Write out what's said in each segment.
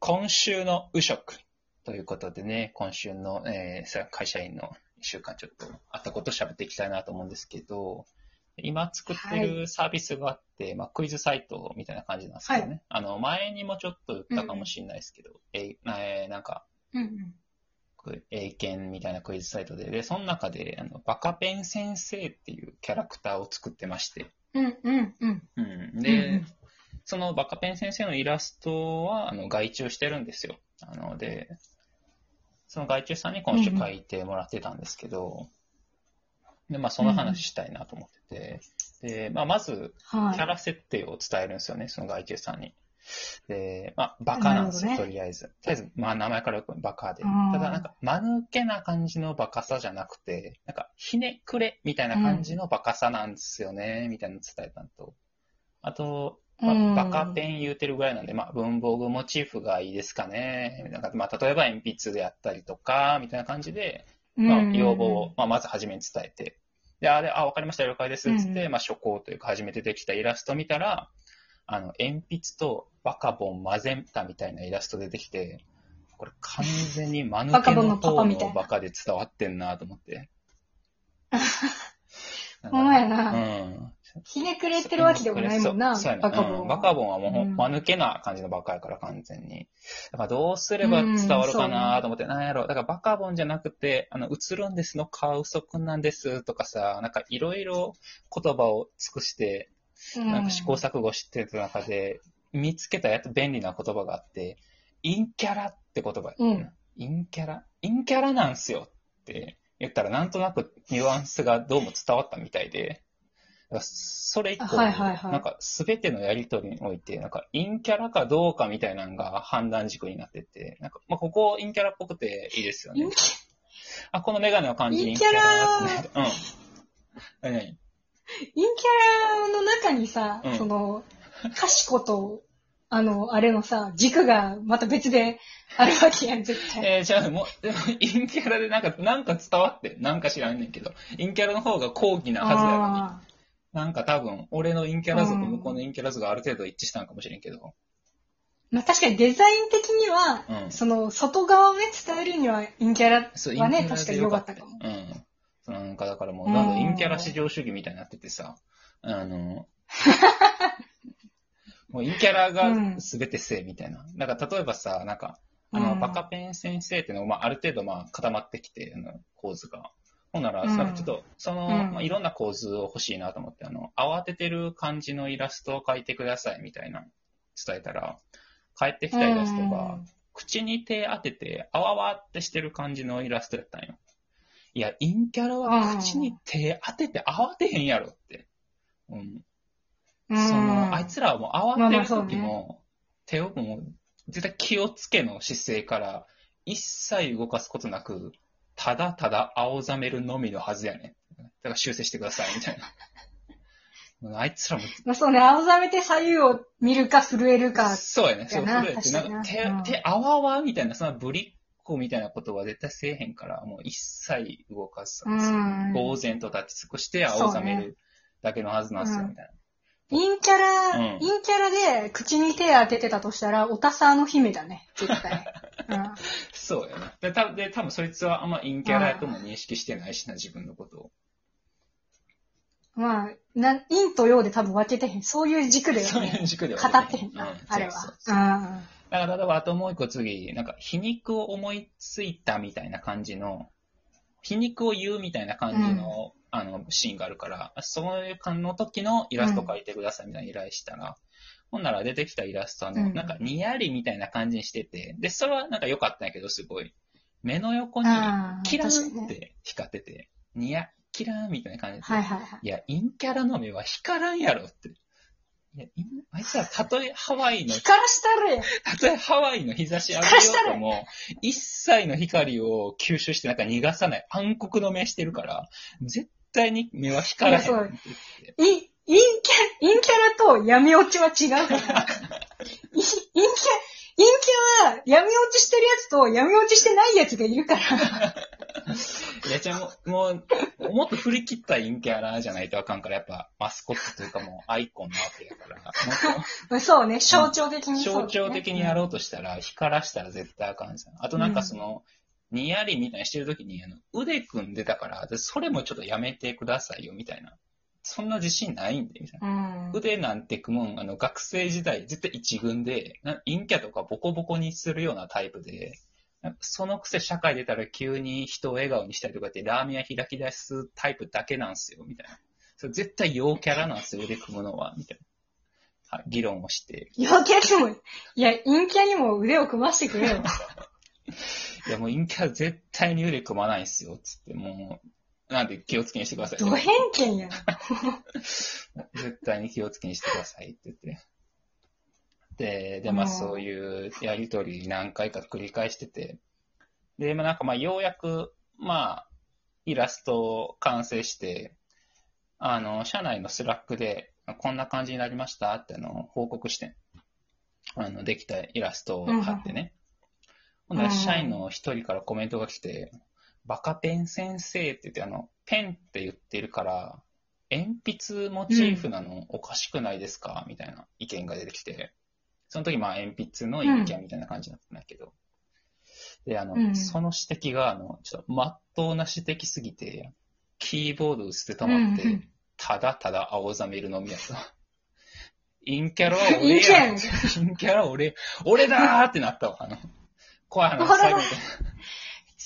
今週の右食ということでね、今週の、えー会社員の一週間ちょっとあったことを喋っていきたいなと思うんですけど、今作ってるサービスがあって、まあクイズサイトみたいな感じなんですけどね。あの、前にもちょっと言ったかもしれないですけど、えいえーなんか、うんうん。英検みたいなクイズサイトで、で、その中で、あの、バカペン先生っていうキャラクターを作ってまして、うんうんうん。うん。うんで、うんそのバカペン先生のイラストは、あの、外注してるんですよ。あの、で、その外注さんに今週書いてもらってたんですけど、で、まあ、その話したいなと思ってて、で、まあ、まず、はい。キャラ設定を伝えるんですよね、その外注さんに。で、まあ、バカなんですよ、なるほどとりあえず。とりあえず、まあ、名前からよくバカで。うんただ、なんか、間抜けな感じのバカさじゃなくて、なんか、ひねくれみたいな感じのバカさなんですよね、みたいなの伝えたのと。あと、まうんあ、バカペン言うてるぐらいなんで、まあ、文房具モチーフがいいですかね。なんか、まあ、例えば鉛筆であったりとか、みたいな感じで、まあ、要望を、まあ、まず初めに伝えて、で、あれ、あ、わかりました、了解です、つって、うんまあ、初稿というか、初めてできたイラスト見たら、あの、鉛筆とバカボン混ぜたみたいなイラスト出てきて、これ完全に間抜けの方パみたいなのバカで伝わってんなと思って。ほんまやうな。ん。ひねくれてるわけでもないもんな、そうやね。バカボンは。うんバカボンはもうほん、うん。間抜けな感じのバカやから完全に。だからどうすれば伝わるかなと思って、なんやろ。だからバカボンじゃなくて、あの、映るんですの、カウソくんなんですとかさ、なんかいろいろ言葉を尽くして、うん。なんか試行錯誤してた中で、見つけたやつ便利な言葉があって、インキャラって言葉、うンキャラ？インキャラなんすよって言ったらなんとなくニュアンスがどうも伝わったみたいで、それ以降、はいはいはい。なんか全てのやりとりにおいて、なんかインキャラかどうかみたいなのが判断軸になってて、なんか、まあ、ここインキャラっぽくていいですよね。あ、このメガネの感じインキャラインキャラうん。何？々インキャラの中にさ、うん。その、かしこと、あの、あれのさ、軸がまた別であるわけやん、絶対。えー、じゃあもう、でも、インキャラでなんか、なんか伝わって、なんか知らんねんけど、インキャラの方が高貴なはずやのに、あなんか多分、俺のインキャラ図とうん向こうのインキャラ図がある程度一致したんかもしれんけど、ーまあ確かにデザイン的には、うんその、外側をね、伝えるには、インキャラはね、確かに良かったかも。うん。そうなんかだからもう、どんどんインキャラ至上主義みたいになっててさ、あの、もうインキャラが全てせいみたいな。だから例えばさ、なんか、あの、うんバカペン先生っていうのが、まあ、ある程度、まあ、固まってきて、あの、構図が。ほんなら、うんなんかちょっと、その、うんまあ、いろんな構図を欲しいなと思って、あの、慌ててる感じのイラストを描いてくださいみたいな、伝えたら、帰ってきたイラストが、口に手当てて、あわわってしてる感じのイラストやったんよ。いや、陰キャラは口に手当てて慌てへんやろって。うん。うん、その、あいつらはもう慌てる時も、手をもう、絶対気をつけの姿勢から、一切動かすことなく、ただただ青ざめるのみのはずやねん。だから修正してください、みたいな。あいつらも、まあそうね、青ざめて左右を見るか震えるか。そうやね、そう、震えて、なんか手、手、あわわみたいな、そのぶりっ子みたいなことは絶対せえへんから、もう一切動かす。うん呆然と立ち尽くして青ざめるだけのはずなんですよ、うんみたいな。陰キャラ、うん陰キャラで口に手当ててたとしたら、おたさの姫だね、絶対。うんそうやな。で、たで多分そいつはあんま陰キャラやとも認識してないしな、自分のことを。まあ、な陰と陽で多分分けてへん。そういう軸でそういう軸では語ってへんな、うんあれは。そうそうそうだから、例えばあともう一個次、なんか皮肉を思いついたみたいな感じの、皮肉を言うみたいな感じの、あの、シーンがあるから、そういう感の時のイラスト描いてくださいみたいな依頼したら、ほんなら出てきたイラストはね、うんなんかにやりみたいな感じにしてて、で、それはなんか良かったんやけど、すごい。目の横にキラ。ーンって光ってて、ニヤッキラーンみたいな感じで、はいはいはい。いや、陰キャラの目は光らんやろって。いや、陰あいつらたとえハワイの、光らしたるやん。たとえハワイの日差し浴びようとも、一切の光を吸収してなんか逃がさない暗黒の目してるから、絶対に目は光らへんって言って。い、陰キャ、陰キャラと闇落ちは違うから。い 陰キャ、陰キャは闇落ちしてるやつと闇落ちしてないやつがいるから。いいや、じゃあもう、もう、もっと振り切った陰キャラじゃないとあかんから、やっぱマスコットというかもうアイコンなわけやから、そうね、象徴的とにね、象徴的にやろうとしたら、光らしたら絶対あかんじゃん。あとなんかその、にやりみたいにしてるときに、あの、腕組んでたから、でそれもちょっとやめてくださいよ、みたいな。そんな自信ないんで、みたいな。うん。腕なんて組むん、あの、学生時代、絶対一軍で、な陰キャとかボコボコにするようなタイプで、そのくせ社会出たら急に人を笑顔にしたりとかって、ラーメン屋開き出すタイプだけなんすよ、みたいな。それ絶対陽キャラなんすよ、腕組むのは、みたいな。はい、議論をして。陽キャにも、いや、陰キャにも腕を組ませてくれよ。いや、もう陰キャ絶対に腕組まないっすよ、つって、もう、なんで気をつけにしてください。ド偏見やん。絶対に気をつけにしてくださいって言って。で、で、まあうんそういうやりとり何回か繰り返してて、で、まあなんかまあようやく、まあ、イラストを完成して、あの、社内のスラックで、こんな感じになりましたってあの、報告して、あの、できたイラストを貼ってね。ほんなら社員の一人からコメントが来て、バカペン先生って言って、あの、ペンって言ってるから、鉛筆モチーフなのおかしくないですか、みたいな意見が出てきて、その時まあ鉛筆の陰キャみたいな感じだったんだけど、で、あの、うんその指摘が、あの、ちょっと真っ当な指摘すぎて、キーボード打つて止まって、うんうんただただ青ざめるのみやと。陰キャラは俺やや。ん陰キャラは俺、俺だーってなったわ。あの、怖い話 最後みたいな。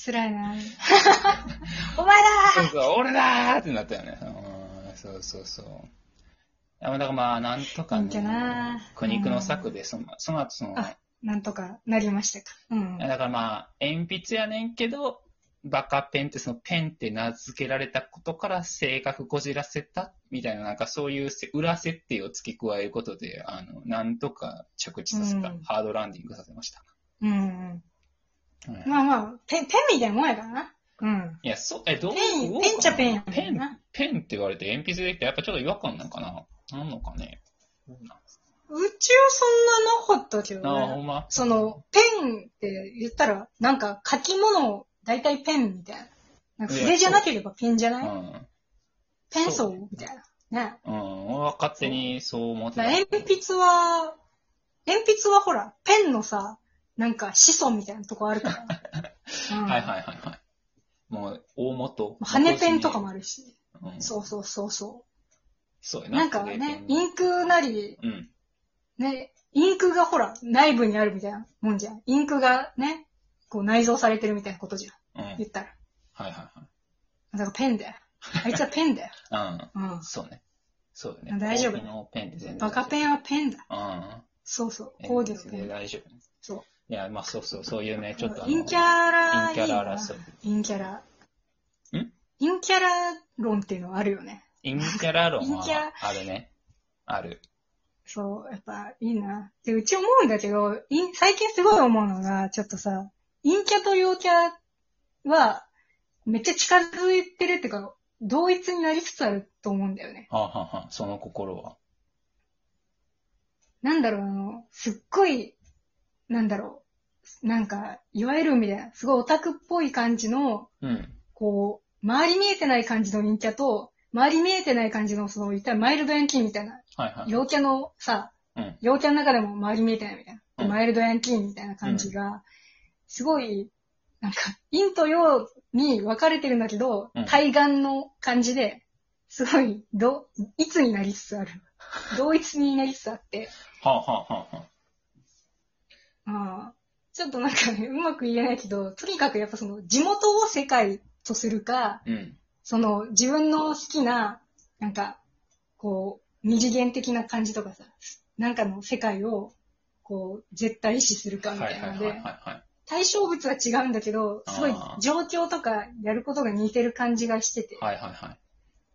辛いな お前だそうそう、俺だーってなったよね。うんそうそうそう。いやだからまあ、なんとかいいんじゃねな、苦肉の策で、そのその後その、あなんとかなりましたか。うん。だからまあ、鉛筆やねんけど、バカペンってそのペンって名付けられたことから性格こじらせたみたいな、なんかそういうせ裏設定を付け加えることで、あの、なんとか着地させた、うんハードランディングさせました。うんうん。はいまあまあ、ペン、ペンみたいなもんやからな。うん。いや、そう、え、どうペンどうかなペンちゃペンやもんペンな、ペンって言われて鉛筆できて、やっぱちょっと違和感なんかななんのかねどうなん？うちはそんななかったけどああ、ほね。んま？その、ペンって言ったら、なんか書き物、だいたいペンみたいな。なんか筆じゃなければペンじゃない？うん。ペンソそうーみたいな。ね。うん。俺は勝手にそう思ってだた。から鉛筆は、鉛筆はほら、ペンのさ、なんか子孫みたいなとこあるから。うん、はいはいはいはい。もう、大元。羽ペンとかもあるし。うん。そうそうそうそそうやう。なんかね、インクなり、うん。ね、インクがほら、内部にあるみたいなもんじゃん。インクがね、こう内蔵されてるみたいなことじゃん。うん。はい言ったら。はいはい。だからペンだよ。あいつはペンだよ。うん。うん。そうね。そうよね。大丈夫ペンって全然。バカペンはペンだ。ン。そうそう。うん。こうですね。で大丈夫。そう。いや、まあそうそう、そういうね、ちょっとあの。陰キャラ陰キャラ争い。陰キャラ。ん？陰キャラ論っていうのはあるよね。陰キャラ論はあるね。ある。そう、やっぱいいな。で、うち思うんだけど、陰最近すごい思うのが、ちょっとさ、陰キャと陽キャは、めっちゃ近づいてるっていうか、同一になりつつあると思うんだよね。はあ、はあはあ、その心は。なんだろう、あの、すっごい、なんだろう、なんか、いわゆるみたいな、すごいオタクっぽい感じの、うん。こう、周り見えてない感じの陰キャと、周り見えてない感じの、その、言ったらマイルドヤンキーみたいな、はいはい。陽キャのさ、うん。陽キャの中でも周り見えてないみたいな。でうんマイルドヤンキーみたいな感じが、すごい、なんか、陰と陽に分かれてるんだけど、うん対岸の感じで、すごい、ど、いつになりつつある。同一になりつつあって、はあ、はあはあはあ、ああちょっとなんかね、うまく言えないけど、とにかくやっぱその、地元を世界とするか、うん。その、自分の好きな、なんか、こう、二次元的な感じとかさ、なんかの世界を、こう、絶対意志するかみたいなので。対象物は違うんだけど、すごい状況とかやることが似てる感じがしてて。はいはいはい。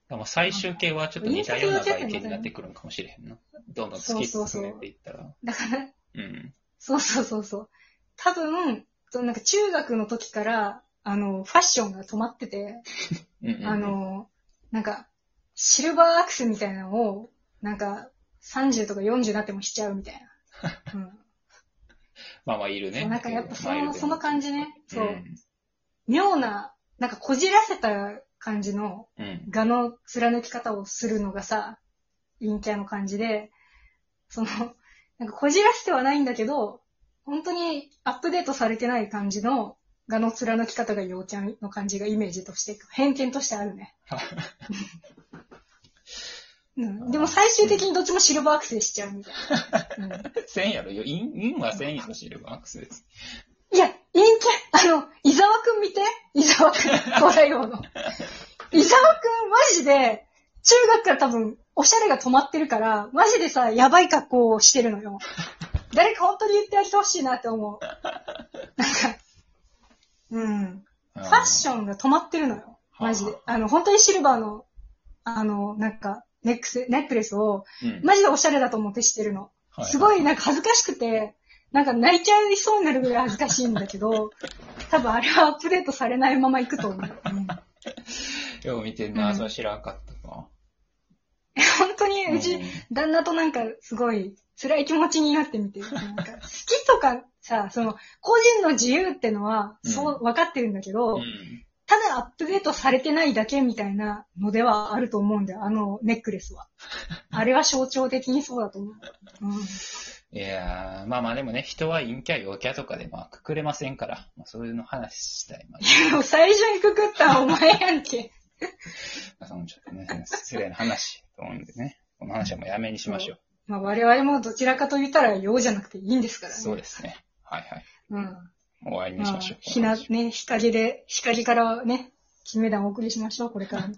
でも最終形はちょっと似たような外形になってくるんかもしれへんな。どんどん突き進めていったら。だから、うん。そうそうそうそう。多分、そのなんか中学の時から、あの、ファッションが止まってて、うんうんうん。あの、なんか、シルバーアクセみたいなのを、なんか、30とか40になってもしちゃうみたいな。うん。まあまあいるね。なんかやっぱその、マイルドにその感じね。そう。ん妙な、なんかこじらせた感じのうん。画の貫き方をするのがさ、陰キャの感じで、その、なんかこじらせてはないんだけど、本当にアップデートされてない感じの画の貫き方が陽キャの感じがイメージとして、偏見としてあるね。うん、でも最終的にどっちもシルバーアクセしちゃうみたいな。うんせんやろよ。イン、インはせんやろ、シルバーアクセス。いや、陰キャ、あの、伊沢くん見て伊沢くん、東大王の。伊沢くん、マジで、中学から多分、おしゃれが止まってるから、マジでさ、やばい格好をしてるのよ。誰か本当に言ってあげてほしいなって思う。なんか、うん。フファッションが止まってるのよ。マジで。あの、本当にシルバーの、あの、なんか、ネックス、ネックレスを、うん。マジでおしゃれだと思ってしてるの。すごいなんか恥ずかしくて、なんか泣いちゃいそうになるぐらい恥ずかしいんだけど、多分あれはアップデートされないまま行くと思う。うんよう見てんな、うんそれ知らんかったわ。本当にうち、うん旦那となんかすごい辛い気持ちになってみて、なんか好きとかさ、その個人の自由ってのはうんそう分かってるんだけど、うん。ただアップデートされてないだけみたいなのではあると思うんだよ、あのネックレスは。あれは象徴的にそうだと思う。うんいやー、まあまあでもね、人は陰キャ、陽キャとかでまあくくれませんから、まあ、そういうの話したい。まあ、でも最初にくくったのお前やんけ。そのちょっとね、失礼な話と思うんでね、この話はもうやめにしましょう。まあ我々もどちらかと言ったら陽じゃなくていいんですからね。そうですね。はいはい。うん。終わりにしまあましょう。ひな、ね、光で、光からね、金メダルをお送りしましょう、これから。